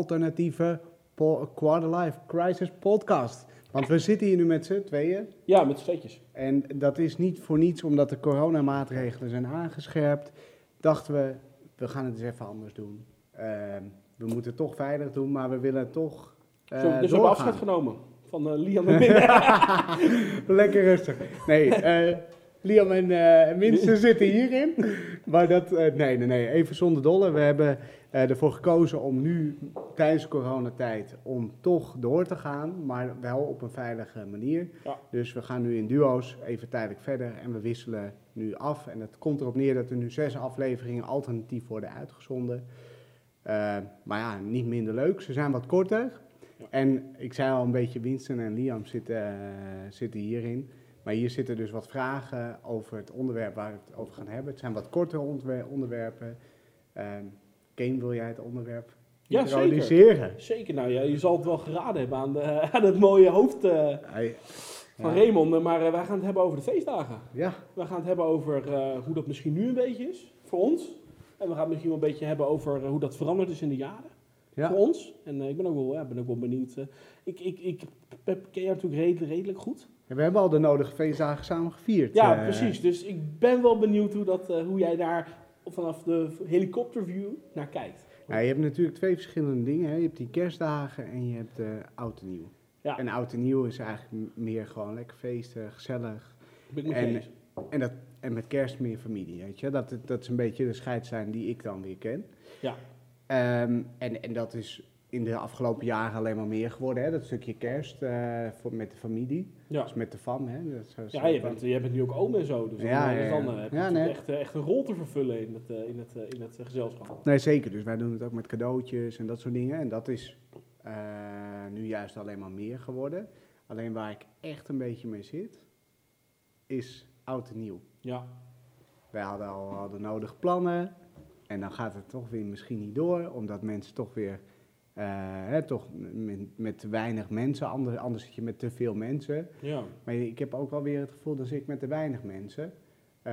alternatieve po- quarterlife crisis podcast. Want we zitten hier nu met z'n tweeën. Ja, met steetjes. En dat is niet voor niets omdat de coronamaatregelen zijn aangescherpt. Dachten we, we gaan het eens even anders doen. Ehm, we moeten het toch veilig doen, maar we willen toch Zo, dus we hebben afscheid genomen van eh, Liam en. Lekker rustig. Nee, eh, Liam en Minsten zitten hierin. Maar dat, eh, nee, nee, nee, even zonder dolle. We hebben eh, ervoor gekozen om nu tijdens de coronatijd om toch door te gaan, maar wel op een veilige manier. Ja. Dus we gaan nu in duo's even tijdelijk verder en we wisselen nu af. En het komt erop neer dat er nu zes afleveringen alternatief worden uitgezonden. Maar ja, niet minder leuk. Ze zijn wat korter. Ja. En ik zei al een beetje, Winston en Liam zitten, zitten hierin. Maar hier zitten dus wat vragen over het onderwerp waar we het over gaan hebben. Het zijn wat kortere onderwer- onderwerpen. Ehm Kane, wil jij het onderwerp Ja, zeker. Zeker, nou ja, je zal het wel geraden hebben aan, de, aan het mooie hoofd eh, van. Raymond. Maar eh, wij gaan het hebben over de feestdagen. Ja, We gaan het hebben over eh, hoe dat misschien nu een beetje is voor ons. En we gaan het misschien wel een beetje hebben over hoe dat veranderd is in de jaren ja. voor ons. En ik ben ook wel, ja, ben ook wel benieuwd. ik, ik, ik ken jou natuurlijk redelijk, redelijk goed. Ja, We hebben al de nodige feestdagen samen gevierd. Ja, eh. precies. Dus ik ben wel benieuwd hoe, dat, eh, hoe jij daar vanaf de helikopterview naar kijkt. Je hebt natuurlijk twee verschillende dingen. Hè. Je hebt die kerstdagen en je hebt de oud en nieuw. Ja. En oud en nieuw is eigenlijk meer gewoon lekker feesten, gezellig. En-. En, dat, en met kerst meer familie, weet je. Dat, dat is een beetje de scheidslijn die ik dan weer ken. Ja. Ehm, en, en dat is in de afgelopen jaren alleen maar meer geworden, hè. Dat stukje kerst eh, voor, met de familie. Ja. Dus met de fam, hè. Is Ja, je bent, je bent nu ook oom en zo. Dus dan, Ja, eh, dus ja, dan ja. eh, heb je nee. echt, eh, echt een rol te vervullen in het, eh, in het, eh, in het eh, gezelschap. Nee, zeker. Dus wij doen het ook met cadeautjes en dat soort dingen. En dat is eh, nu juist alleen maar meer geworden. Alleen waar ik echt een beetje mee zit, is oud en nieuw. Ja, Wij hadden al, de nodige plannen. En dan gaat het toch weer misschien niet door, omdat mensen toch weer, eh, hè, toch met, met te weinig mensen, anders, anders zit je met te veel mensen. ja. Maar ik heb ook wel weer het gevoel, dan zit ik met te weinig mensen. Eh,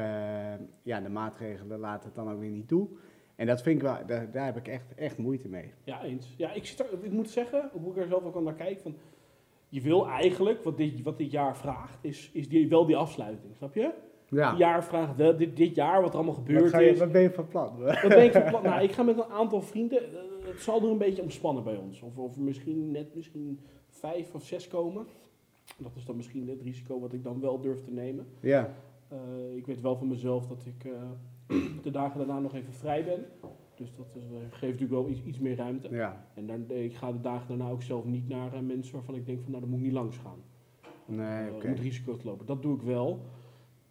ja, de maatregelen laten het dan ook weer niet toe. En dat vind ik wel, daar, daar heb ik echt, echt moeite mee. ja eens. Ja, ik, zit er, ik moet zeggen, hoe ik er zelf ook al naar kijk, van, je wil eigenlijk, wat dit, wat dit jaar vraagt, is, is die, wel die afsluiting, snap je? Ja, Dit jaar vraagt wel, dit, dit jaar, wat er allemaal wat, gebeurd ga je, is. wat ben je van plan? Wat ben ik van plan? Nou, ik ga met een aantal vrienden. Het zal er een beetje omspannen bij ons. Of, of misschien net misschien vijf of zes komen. Dat is dan misschien het risico wat ik dan wel durf te nemen. Ja, Eh, ik weet wel van mezelf dat ik eh, de dagen daarna nog even vrij ben. Dus dat is, eh, geeft natuurlijk wel iets, iets meer ruimte. ja, En dan, ik ga de dagen daarna ook zelf niet naar mensen waarvan ik denk van nou, daar moet ik niet langs gaan. nee, oké. Om het risico te lopen. Dat doe ik wel.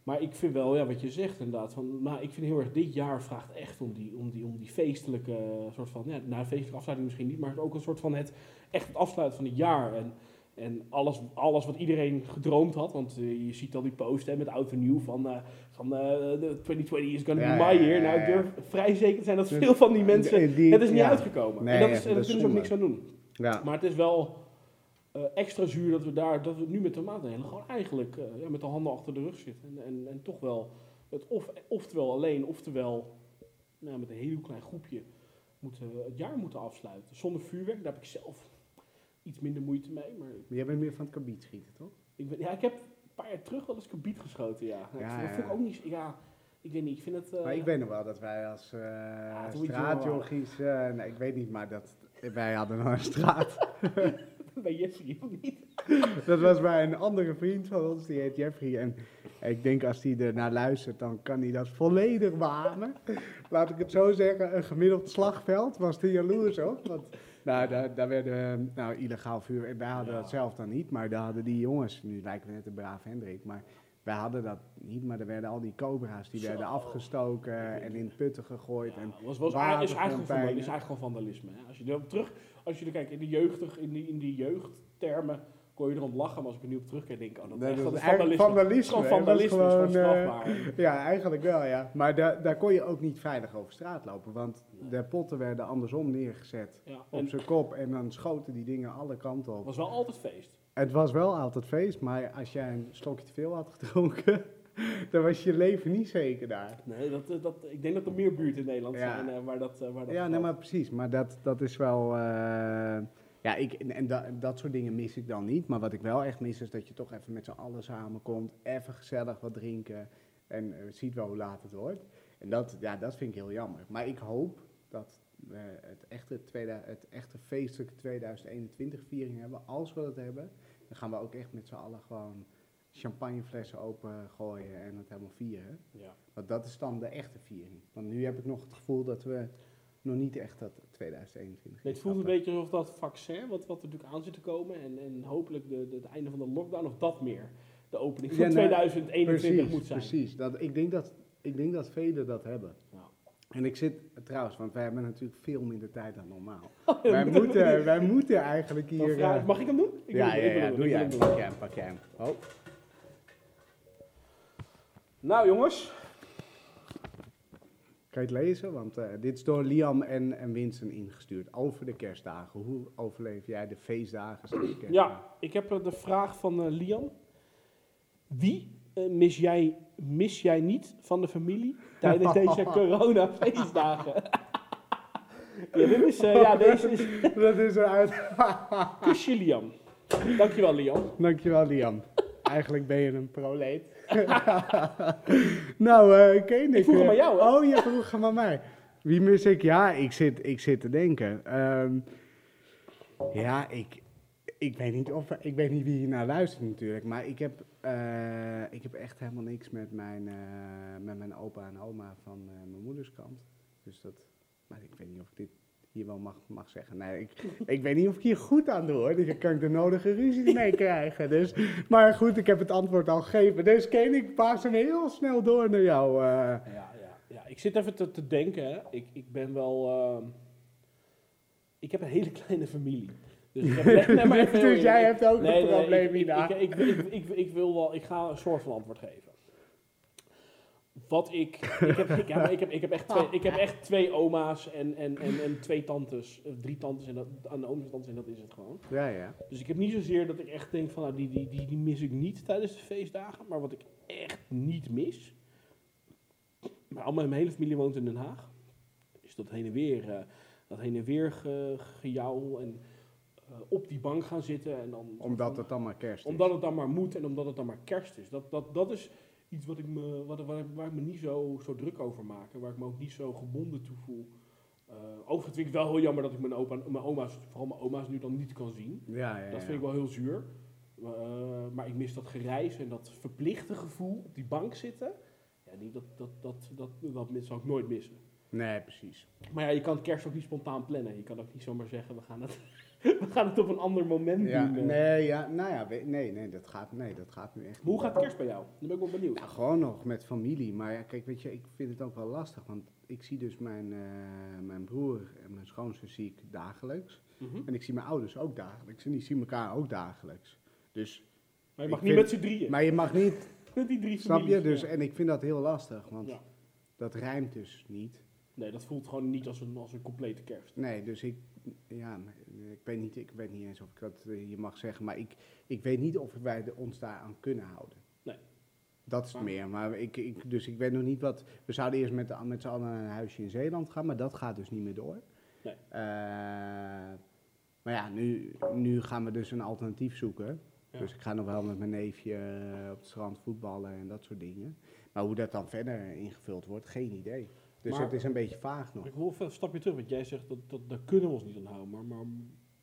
Maar ik vind wel, ja, wat je zegt inderdaad, van, maar ik vind heel erg, dit jaar vraagt echt om die, om die, om die feestelijke eh, soort van, ja, nou, feestelijke afsluiting misschien niet, maar ook een soort van het, echt het afsluiten van het jaar. En, en alles, alles wat iedereen gedroomd had, want eh, je ziet al die post hè, met oud en nieuw van, eh, van de 2020 is gonna Ja, be my year. Nou, ik durf vrij zeker te zijn dat Dus- veel van die mensen, Die- die- het is niet ja. uitgekomen. Nee, en dat is, dat kunnen ze ook niks aan doen. Ja, Maar het is wel eh, extra zuur dat we daar, dat we nu met de maatregelen gewoon eigenlijk eh, ja, met de handen achter de rug zitten. En, en, en toch wel het of, oftewel alleen, oftewel nou, met een heel klein groepje moeten het jaar moeten afsluiten. Zonder vuurwerk, daar heb ik zelf iets minder moeite mee. Maar jij bent meer van het kabiet schieten, toch? ik, ben, ja, ik heb een paar jaar terug wel eens kabiet geschoten, ja. Ja, ik, ja, dat vond ik ook niet, ja, ik weet niet, ik vind het... eh, Maar ik weet nog wel dat wij als uh, nee, ik weet niet, maar dat, wij hadden nog een straat. bij Jeffrey of niet? dat was bij een andere vriend van ons, die heet Jeffrey. En ik denk als hij er naar luistert, dan kan hij dat volledig beamen. Laat ik het zo zeggen, een gemiddeld slagveld was hij jaloers op. Want nou, daar, daar werden, nou, illegaal vuur, wij hadden dat zelf dan niet, maar daar hadden die jongens, nu lijken we net een braaf Hendrik, maar wij hadden dat niet, maar er werden al die cobra's, die Zo. werden afgestoken en in putten gegooid. En Ja, was, was, is, eigenlijk van is gewoon vandalisme. Hè? Als je erop terug, als je er kijkt in de jeugdig, in die, in die jeugdtermen, kon je erom lachen, maar als ik er nu op terugkijk, denk ik, oh, dat, Nee, echt, dat is is vandalisme. vandalisme, Het is gewoon is vandalisme, het is gewoon strafbaar. Ja, eigenlijk wel, ja. Maar daar, daar kon je ook niet veilig over straat lopen. Want de potten werden andersom neergezet Ja, op en zijn kop. En dan schoten die dingen alle kanten het op. was wel altijd feest. Het was wel altijd feest, maar als jij een slokje te veel had gedronken... dan was je leven niet zeker daar. Nee, dat, eh, dat, ik denk dat er meer buurten in Nederland Ja. zijn eh, waar dat, eh, waar dat Ja, nee, maar precies. Maar dat, dat is wel... ja, ik, en en da- dat soort dingen mis ik dan niet. Maar wat ik wel echt mis is dat je toch even met z'n allen samenkomt. Even gezellig wat drinken. En ziet wel hoe laat het wordt. En dat, ja, dat vind ik heel jammer. Maar ik hoop dat we het echte, tweede, het echte feestelijke 2021 viering hebben. Als we dat hebben, dan gaan we ook echt met z'n allen gewoon champagneflessen open gooien en het helemaal vieren. Ja. Want dat is dan de echte viering. Want nu heb ik nog het gevoel dat we nog niet echt dat 2021 Nee, het voelt een beetje alsof dat vaccin, wat, wat er natuurlijk aan zit te komen, en, en hopelijk de, de, het einde van de lockdown, of dat meer de opening van Ja, nou, 2021 precies, moet zijn. Precies, dat, ik, denk dat, ik denk dat velen dat hebben. En ik zit, trouwens, want wij hebben natuurlijk veel minder tijd dan normaal. wij, moeten, wij moeten eigenlijk hier... vraag- eh, mag ik hem doen? Ik ja, ja, ja, doe jij. Pak jij hem, pak jij hem. Oh, Nou jongens, kan je het lezen? Want eh, dit is door Liam en, en Winston ingestuurd over de kerstdagen. Hoe overleef jij de feestdagen? kerstdagen? ja, ik heb eh, de vraag van eh, Liam. Wie eh, mis, jij, mis jij niet van de familie tijdens deze corona-feestdagen? ja, dit is, eh, ja, deze is Dat is eruit. kusje Liam. Dankjewel Liam. Dankjewel, Liam. Eigenlijk ben je een proleet. nou, eh Keen, Ik vroeg hem eh, aan jou, hè? Oh, je vroeg hem aan mij. Wie mis ik? Ja, ik zit, ik zit te denken. Ehm, ja, ik, ik, weet niet of, ik weet niet wie hier naar luistert natuurlijk. Maar ik heb, eh, ik heb echt helemaal niks met mijn, eh, met mijn opa en oma van eh, mijn moeders kant. Dus dat... Maar ik weet niet of ik dit hier wel mag, mag zeggen. Nee, ik, ik weet niet of ik hier goed aan doe hoor. Dan kan ik de nodige ruzies mee krijgen. Dus, maar goed, ik heb het antwoord al gegeven. Dus Ken, ik paas hem heel snel door naar jou. eh. Ja, ja, ja. Ik zit even te, te denken. Hè. Ik, ik ben wel. ehm, ik heb een hele kleine familie. Dus, ik heb, nee, nee, maar even heel Dus jij hebt ook Nee, een nee, probleem ik, ik, ik, ik, ik, ik, ik wil wel. Ik ga een soort van antwoord geven. Wat ik. Ik heb, ik, ja, maar ik heb, ik heb, echt, twee, ik heb echt twee oma's en, en, en, en twee tantes. Drie tantes en dat, aan de ooms tantes en dat is het gewoon. Ja, ja. Dus ik heb niet zozeer dat ik echt denk van, nou, die, die, die, die mis ik niet tijdens de feestdagen. Maar wat ik echt niet mis, maar al mijn, mijn hele familie woont in Den Haag, is dat heen en weer, eh, dat heen en weer ge, gejouw en op die bank gaan zitten. En dan, Omdat het dan maar kerst is. omdat het dan maar moet en omdat het dan maar kerst is. Dat, dat, dat is iets wat ik me, wat, waar, ik- waar ik me niet zo, zo druk over maak. En waar ik me ook niet zo gebonden toe voel. Eh overigens vind ik wel heel jammer dat ik mijn, opa, mijn oma's, vooral mijn oma's, nu dan niet kan zien. Ja, ja, Dat vind ik wel heel zuur. Eh, maar ik mis dat gereis en dat verplichte gevoel op die bank zitten. Ja, die, dat, dat, dat, dat, dat, dat zou ik nooit missen. Nee, precies. Maar ja, je kan kerst ook niet spontaan plannen. Je kan ook niet zomaar zeggen, we gaan het, we gaan het op een ander moment Ja, doen. eh. nee, ja, nou ja, we- nee, nee, dat gaat, nee, dat gaat nu echt Hoe gaat kerst bij jou? Dan ben ik wel benieuwd. Nou, gewoon nog met familie. Maar ja, kijk, weet je, ik vind het ook wel lastig. Want ik zie dus mijn, eh, mijn broer en mijn schoonzus zie ik dagelijks. Mhm. En ik zie mijn ouders ook dagelijks. En die zien elkaar ook dagelijks. Dus, Maar je mag niet vind- met z'n drieën. maar je mag niet, met die drie snap je? Dus, ja. En ik vind dat heel lastig. Want dat rijmt dus niet. Nee, dat voelt gewoon niet als een, als een complete kerst. Nee, dus ik, ja, ik weet niet, ik weet niet eens of ik dat eh, hier mag zeggen, maar ik, ik weet niet of wij ons daaraan kunnen houden. Nee. Dat is het meer, maar ik, ik, dus ik weet nog niet wat, we zouden eerst met, de- met z'n allen naar een huisje in Zeeland gaan, maar dat gaat dus niet meer door. Nee. Eh, maar ja, nu, nu gaan we dus een alternatief zoeken. Ja. Dus ik ga nog wel met mijn neefje eh, op het strand voetballen en dat soort dingen. Maar hoe dat dan verder ingevuld wordt, geen idee. Dus Maar- het is een beetje vaag nog. Ik wil even een stapje terug, want jij zegt dat, dat daar kunnen we ons niet aan houden. Maar, maar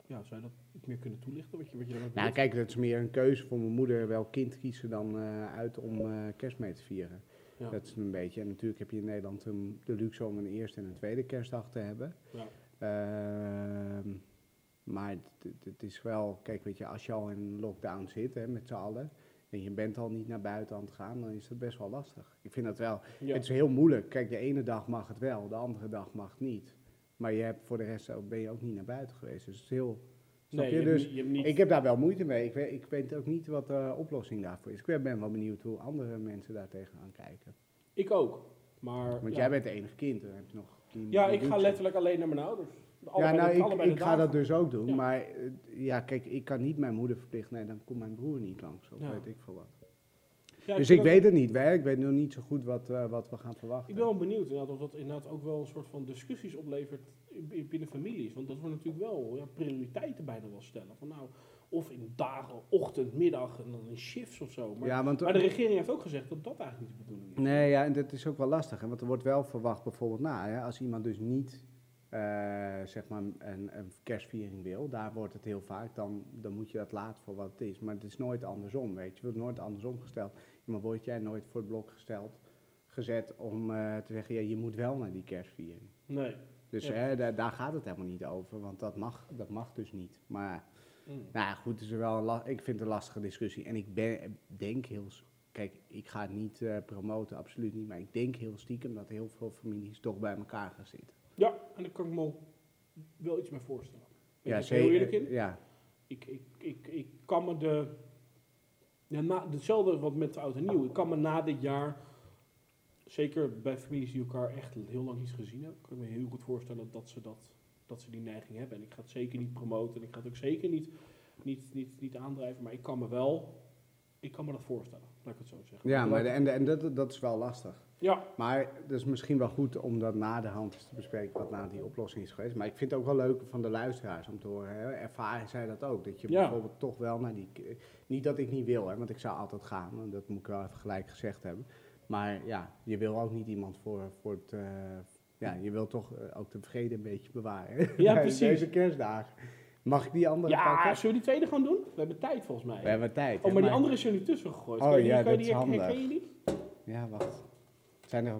ja, zou je dat iets meer kunnen toelichten? Wat je, wat je Nou, bedoelt? kijk, dat is meer een keuze voor mijn moeder. Welk kind kiezen dan eh, uit om eh, kerst mee te vieren? Ja. Dat is een beetje. En natuurlijk heb je in Nederland um, de luxe om een eerste en een tweede kerstdag te hebben. Ja. Ehm, maar het is wel, kijk, weet je, als je al in lockdown zit hè, met z'n allen. En je bent al niet naar buiten aan het gaan, dan is dat best wel lastig. Ik vind dat wel. Ja. Het is heel moeilijk. Kijk, de ene dag mag het wel, de andere dag mag het niet. Maar je hebt voor de rest ook, ben je ook niet naar buiten geweest. Dus het is heel. Snap nee, je? Dus je niet, ik heb daar wel moeite mee. Ik weet, ik weet ook niet wat de oplossing daarvoor is. Ik ben wel benieuwd hoe andere mensen daar tegenaan kijken. ik ook. Maar, Want ja. jij bent de enige kind, dan heb je nog... die- Ja, ik ga letterlijk alleen naar mijn ouders. Ja, nou, de- ik, ik ga dat dus ook doen. Ja. Maar eh, ja, kijk, ik kan niet mijn moeder verplichten. Nee, dan komt mijn broer niet langs. Of Ja. weet ik veel wat. Ja, dus ik weet het niet. Hè? Ik weet nog niet zo goed wat, eh, wat we gaan verwachten. Ik ben wel benieuwd inderdaad, of dat inderdaad ook wel een soort van discussies oplevert in- in- binnen families. Want dat wordt natuurlijk wel ja, prioriteiten bijna wel stellen. Van nou, of in dagen, ochtend, middag en dan in shifts of zo. Maar, ja, want maar de regering heeft ook gezegd dat dat eigenlijk niet de bedoeling is. Nee, ja, en dat is ook wel lastig. Hè? Want er wordt wel verwacht bijvoorbeeld, nou, hè, als iemand dus niet zeg maar een, een kerstviering wil, daar wordt het heel vaak, dan, dan moet je dat laten voor wat het is. Maar het is nooit andersom, weet je. Wordt nooit andersom gesteld. Maar word jij nooit voor het blok gesteld, gezet om eh, te zeggen, ja, je moet wel naar die kerstviering. Nee. Dus Ja. hè, daar, daar gaat het helemaal niet over, want dat mag, dat mag dus niet. Maar Mm. nou ja, goed, is wel een la- ik vind het een lastige discussie. En ik ben, denk heel... Kijk, ik ga het niet eh, promoten, absoluut niet. Maar ik denk heel stiekem dat heel veel families toch bij elkaar gaan zitten. En daar kan ik me wel iets bij voorstellen. Ben ja, ik er heel zeker. eerlijk in? Ja, Ik, ik, ik, ik kan me de... Ja, na, hetzelfde wat met oud en nieuw. Ik kan me na dit jaar, zeker bij families die elkaar echt heel lang niet gezien hebben, kan ik me heel goed voorstellen dat ze, dat, dat ze die neiging hebben. En ik ga het zeker niet promoten. En ik ga het ook zeker niet, niet, niet, niet aandrijven. Maar ik kan me wel, ik kan me dat voorstellen. Laat ik het zo zeggen. ja maar de- en, de- en dat, dat is wel lastig. Ja, Maar het is misschien wel goed om dat na de hand te bespreken, wat na die oplossing is geweest. Maar ik vind het ook wel leuk van de luisteraars om te horen. Hè. Ervaren zij dat ook? Dat je Ja. bijvoorbeeld toch wel naar die... Niet dat ik niet wil, hè, want ik zou altijd gaan. en Dat moet ik wel even gelijk gezegd hebben. Maar ja, je wil ook niet iemand voor, voor het... eh, ja, je wil toch eh, ook de vrede een beetje bewaren. Ja, precies. Deze kerstdagen. Mag ik die andere ja pakken? zullen we die tweede gewoon doen? We hebben tijd volgens mij. We hebben tijd. Oh, maar die andere is er nu tussen gegooid. Oh, Kan je ja, kan je dat die is herken- handig. herken je die? Ja, wacht. Zijn er...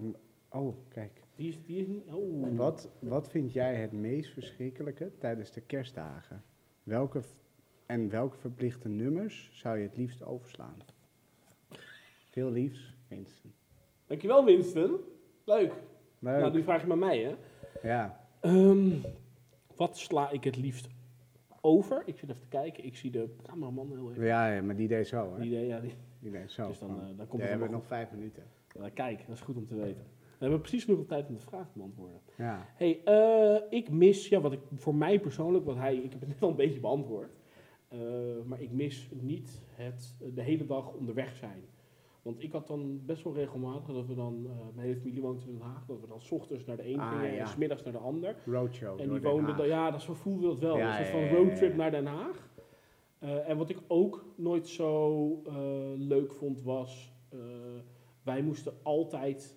Oh, kijk. Die is, die is niet... Oh. Wat, wat vind jij het meest verschrikkelijke tijdens de kerstdagen? Welke en welke verplichte nummers zou je het liefst overslaan? Veel liefs, Winston. Dankjewel Winston. Leuk. Leuk. Nou, die vraag je maar mij hè. Ja, Ehm, wat sla ik het liefst over? Ik zit even te kijken. Ik zie de cameraman heel even. ja, ja, maar die deed zo, hè? Die idee, ja, die, Die deed zo. dus dan, eh, dan komt we het hebben nog nog vijf minuten. Ja, kijk, dat is goed om te weten. We hebben precies genoeg tijd om de vraag te beantwoorden. Ja. Hey, eh, ik mis, ja, wat ik voor mij persoonlijk, wat hij, ik heb het net al een beetje beantwoord. Eh, maar ik mis niet het de hele dag onderweg zijn. Want ik had dan best wel regelmatig dat we dan, eh, mijn hele familie woont in Den Haag, dat we dan 's ochtends naar de een Ah, gingen ja. en 's middags naar de ander. Roadshow. En die Den woonden, dan, ja, dat zo voelde dat wel. Ja, ja, van roadtrip naar Den Haag. Eh, en wat ik ook nooit zo eh, leuk vond was, wij moesten altijd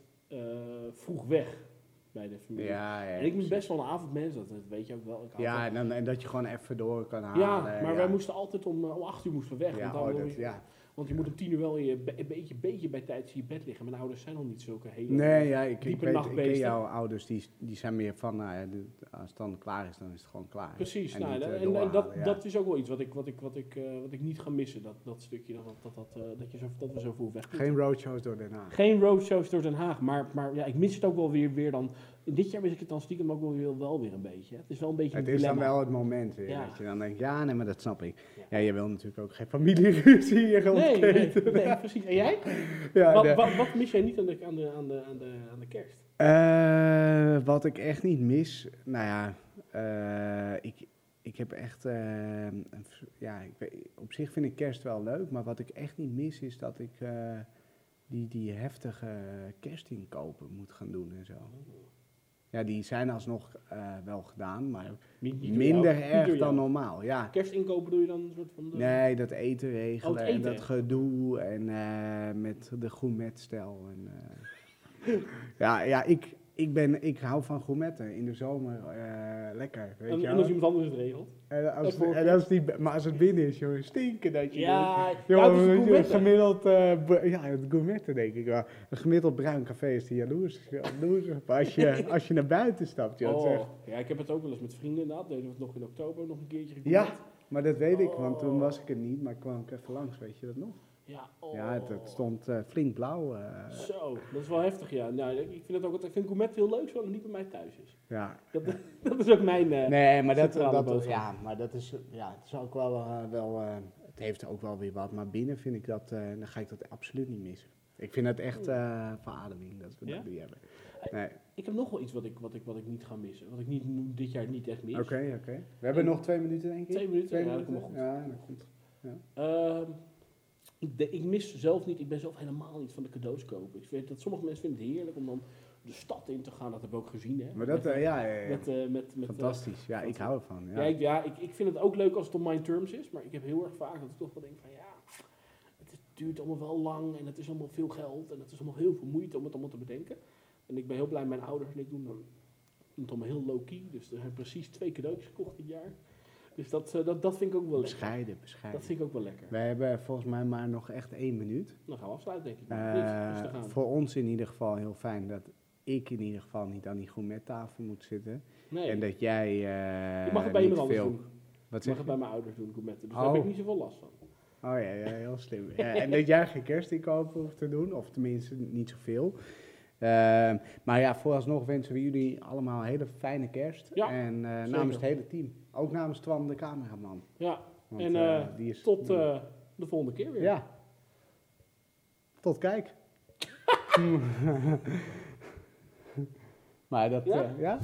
vroeg weg bij de familie. Ja, ja, en ik ben best wel een avondmens, dat weet je ook wel. Ja, en, dan, en dat je gewoon even door kan halen. ja, maar wij moesten altijd om, om acht uur moesten we weg. Ja, want, dan oh, dat, ja. Want je moet om tien uur wel je een beetje, beetje bij tijd in je bed liggen. Mijn ouders zijn al niet zulke hele... Nee, ja, ik, ik, diepe weet, ik ken jouw ouders, die, die zijn meer van, nou ja, als het dan klaar is, dan is het gewoon klaar. Precies, En nou, niet, en, eh, en dat, ja. dat is ook wel iets wat ik, wat ik, wat ik, eh, wat ik niet ga missen. Dat, dat stukje, dat, dat, dat, eh, dat, je zo, dat we zo vroeg weg. Geen roadshows door Den Haag. Geen roadshows door Den Haag, maar, maar ja, ik mis het ook wel weer, weer dan. Dit jaar mis ik het dan stiekem ook wel weer, wel weer een beetje. Het is wel een beetje Het een is dan wel het moment weer, Ja. dat je dan denkt, ja, nee, maar dat snap ik. Ja. Ja, je wil natuurlijk ook geen familieruzie hier Nee, nee, nee, precies. En jij? Ja, wat, wat, wat mis jij niet aan de, aan de, aan de, aan de, aan de kerst? Eh, wat ik echt niet mis, nou ja, eh, ik, ik heb echt, eh, ja, ik weet, op zich vind ik kerst wel leuk, maar wat ik echt niet mis is dat ik die, die heftige kerstinkopen moet gaan doen en zo. Ja, die zijn alsnog eh, wel gedaan, maar minder erg dan normaal, ja. Kerstinkopen doe je dan een soort van... de- Nee, dat eten regelen Oh, het en dat gedoe en eh, met de gourmetstel. En, eh, ja, ja ik, ik, ben, ik hou van gourmetten in de zomer. eh, lekker, weet En, je en als iemand anders het regelt? En als, dat voor- en als die, maar als het binnen is, jongen, stinken dat je Ja, ja, Jongen, gourmetten. gemiddeld, eh, ja, het gourmetten denk ik wel. Een gemiddeld bruin café is die jaloers. jaloers als je, als je naar buiten stapt, joh, echt- Oh, ja, ik heb het ook wel eens met vrienden inderdaad. Deden we het nog in oktober nog een keertje Ja, gegourmet. maar dat weet ik, want toen Oh. was ik er niet, maar kwam ik even langs, weet je dat nog? Ja, oh. Ja, het, het stond eh, flink blauw. eh, Zo, dat is wel heftig, ja. Nou, ik vind het ook ik vind gourmet heel leuk, zolang het niet bij mij thuis is. ja. Dat, dat is ook mijn... eh, Nee, maar dat, dat, ja, maar dat is, ja, het is ook wel, wel eh, het heeft ook wel weer wat, maar binnen vind ik dat, eh, dan ga ik dat absoluut niet missen. Ik vind het echt eh verademing dat we Ja? dat niet hebben. Nee, Ik heb nog wel iets wat ik, wat ik, wat ik niet ga missen. Wat ik niet, dit jaar niet echt mis. oké, oké. We hebben nog twee minuten, denk ik. Twee minuten? Twee Ja, dat minuten? komt wel goed. Ja, dat komt. Ehm, ik, de- ik mis zelf niet, ik ben zelf helemaal niet van de cadeaus kopen. Ik vind dat sommige mensen vinden het heerlijk om dan de stad in te gaan. Dat hebben we ook gezien, hè? Maar dat, met, eh, ja, ja, ja. met, eh, met, met, eh, fantastisch. Ja, ik hou ervan. ja, Ja. ik, ja ik, ik vind het ook leuk als het op mijn terms is, maar ik heb heel erg vaak dat ik toch wel denk van ja, het is- duurt allemaal wel lang en het is allemaal veel geld en het is allemaal heel veel moeite om het allemaal te bedenken. En ik ben heel blij, mijn ouders en ik doen, dan, het allemaal heel low-key, dus er zijn precies twee cadeautjes gekocht dit jaar. Dus dat, eh, dat, dat vind ik ook wel lekker. Bescheiden, bescheiden. Dat vind ik ook wel lekker. We hebben volgens mij maar nog echt één minuut. Dan gaan we afsluiten, denk ik. Eh, dus voor ons in ieder geval heel fijn dat ik in ieder geval niet aan die gourmettafel moet zitten. Nee, En dat jij ik mag het bij iemand anders veel... doen. Wat Ik zeg mag het je? bij mijn ouders doen, gourmetten. Dus Oh. daar heb ik niet zoveel last van. Oh ja, ja heel slim. Ja, en dat jij geen kerstinkopen hoeft te doen, of tenminste niet zoveel. Ehm, maar ja, vooralsnog wensen we jullie allemaal een hele fijne kerst. Ja, en eh, namens het hele team. Ook namens Twan, de cameraman. Ja, Want, en eh, eh, die is, tot de volgende keer weer. Ja. Tot kijk. maar dat, Ja? ja?